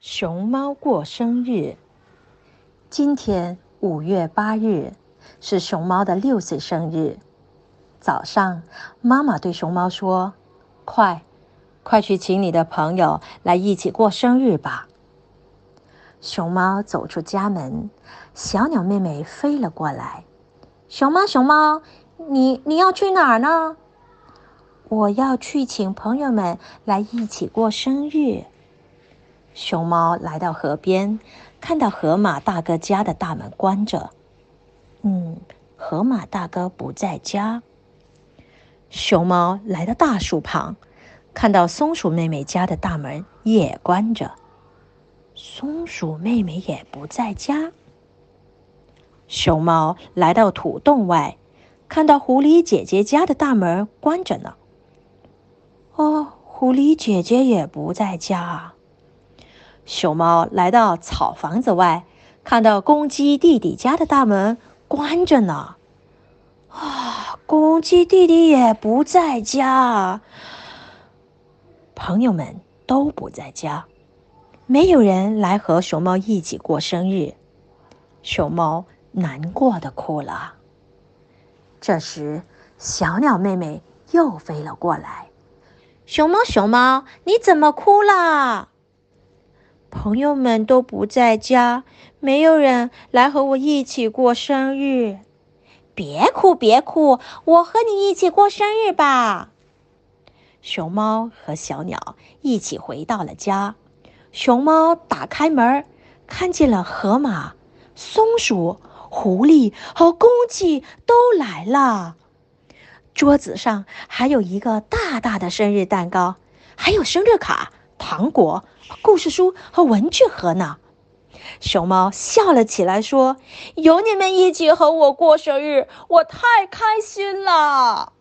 熊猫过生日。今天五月八日是熊猫的六岁生日。早上，妈妈对熊猫说：“快，快去请你的朋友来一起过生日吧。”熊猫走出家门，小鸟妹妹飞了过来：“熊猫，熊猫，你你要去哪儿呢？”“我要去请朋友们来一起过生日。”熊猫来到河边，看到河马大哥家的大门关着。嗯，河马大哥不在家。熊猫来到大树旁，看到松鼠妹妹家的大门也关着。松鼠妹妹也不在家。熊猫来到土洞外，看到狐狸姐姐家的大门关着呢。哦，狐狸姐姐也不在家啊。熊猫来到草房子外，看到公鸡弟弟家的大门关着呢。啊，公鸡弟弟也不在家，朋友们都不在家，没有人来和熊猫一起过生日。熊猫难过的哭了。这时，小鸟妹妹又飞了过来：“熊猫，熊猫，你怎么哭了？”朋友们都不在家，没有人来和我一起过生日。别哭，别哭，我和你一起过生日吧。熊猫和小鸟一起回到了家。熊猫打开门，看见了河马、松鼠、狐狸和公鸡都来了。桌子上还有一个大大的生日蛋糕，还有生日卡。糖果、故事书和文具盒呢？熊猫笑了起来，说：“有你们一起和我过生日，我太开心了。”